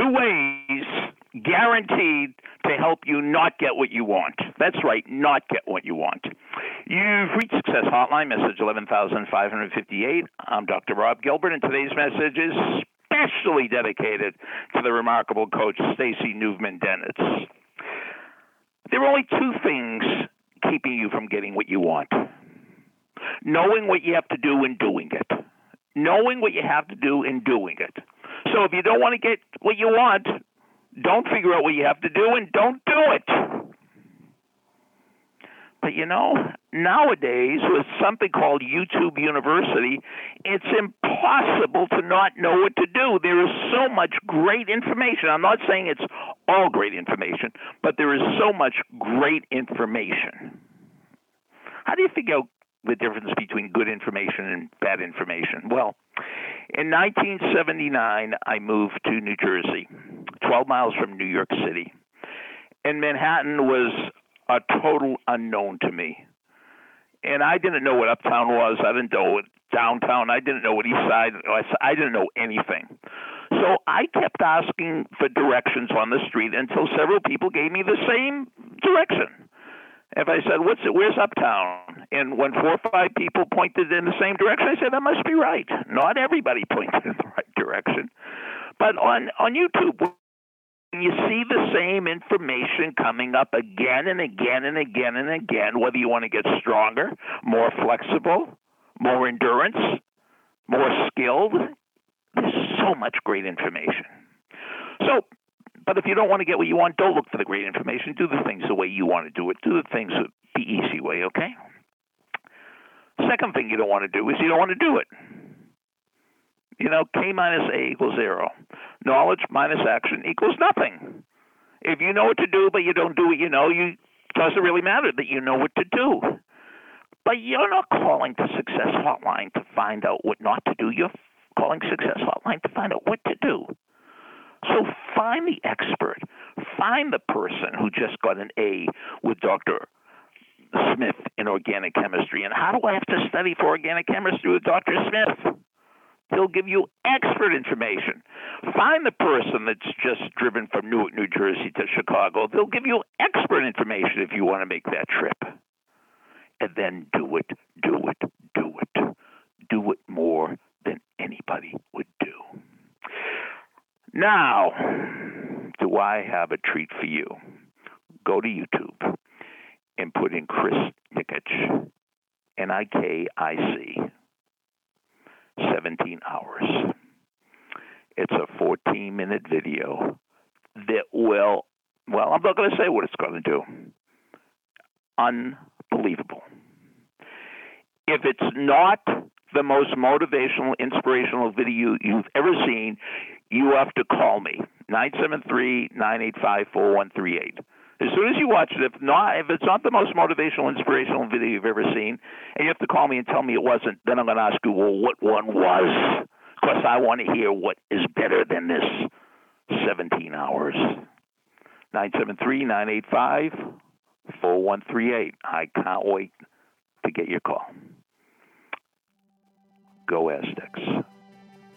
two ways guaranteed to help you not get what you want. That's right, not get what you want. You've reached Success Hotline, message 11558. I'm Dr. Rob Gilbert, and today's message is specially dedicated to the remarkable coach Stacy Newman Dennis. There are only two things keeping you from getting what you want knowing what you have to do and doing it. Knowing what you have to do and doing it. So if you don't want to get what you want, don't figure out what you have to do and don't do it. But you know, nowadays with something called YouTube University, it's impossible to not know what to do. There is so much great information. I'm not saying it's all great information, but there is so much great information. How do you figure out the difference between good information and bad information? Well, in 1979, I moved to New Jersey, 12 miles from New York City. And Manhattan was a total unknown to me. And I didn't know what uptown was. I didn't know what downtown. I didn't know what east side. I didn't know anything. So I kept asking for directions on the street until several people gave me the same direction. If I said, "What's it? Where's Uptown?" and when four or five people pointed in the same direction, I said, "That must be right." Not everybody pointed in the right direction, but on on YouTube, when you see the same information coming up again and again and again and again, whether you want to get stronger, more flexible, more endurance, more skilled, there's so much great information. But if you don't want to get what you want, don't look for the great information. Do the things the way you want to do it. Do the things the easy way, okay? Second thing you don't want to do is you don't want to do it. You know, K minus A equals zero. Knowledge minus action equals nothing. If you know what to do, but you don't do what you know, you doesn't really matter that you know what to do. But you're not calling the Success Hotline to find out what not to do. You're calling Success Hotline to find out what to do. So find the expert. Find the person who just got an A with Dr. Smith in organic chemistry. And how do I have to study for organic chemistry with Dr. Smith? He'll give you expert information. Find the person that's just driven from Newark, New Jersey to Chicago. They'll give you expert information if you want to make that trip. And then do it, do it, do it. Do it more than anybody would. Now, do I have a treat for you? Go to YouTube and put in Chris Nikic, N I K I C, 17 hours. It's a 14 minute video that will, well, I'm not going to say what it's going to do. Unbelievable. If it's not the most motivational, inspirational video you've ever seen, you have to call me 973-985-4138. As soon as you watch it, if not, if it's not the most motivational, inspirational video you've ever seen, and you have to call me and tell me it wasn't, then I'm going to ask you, well, what one was? Because I want to hear what is better than this 17 hours. 973-985-4138. I can't wait to get your call. Go Aztecs.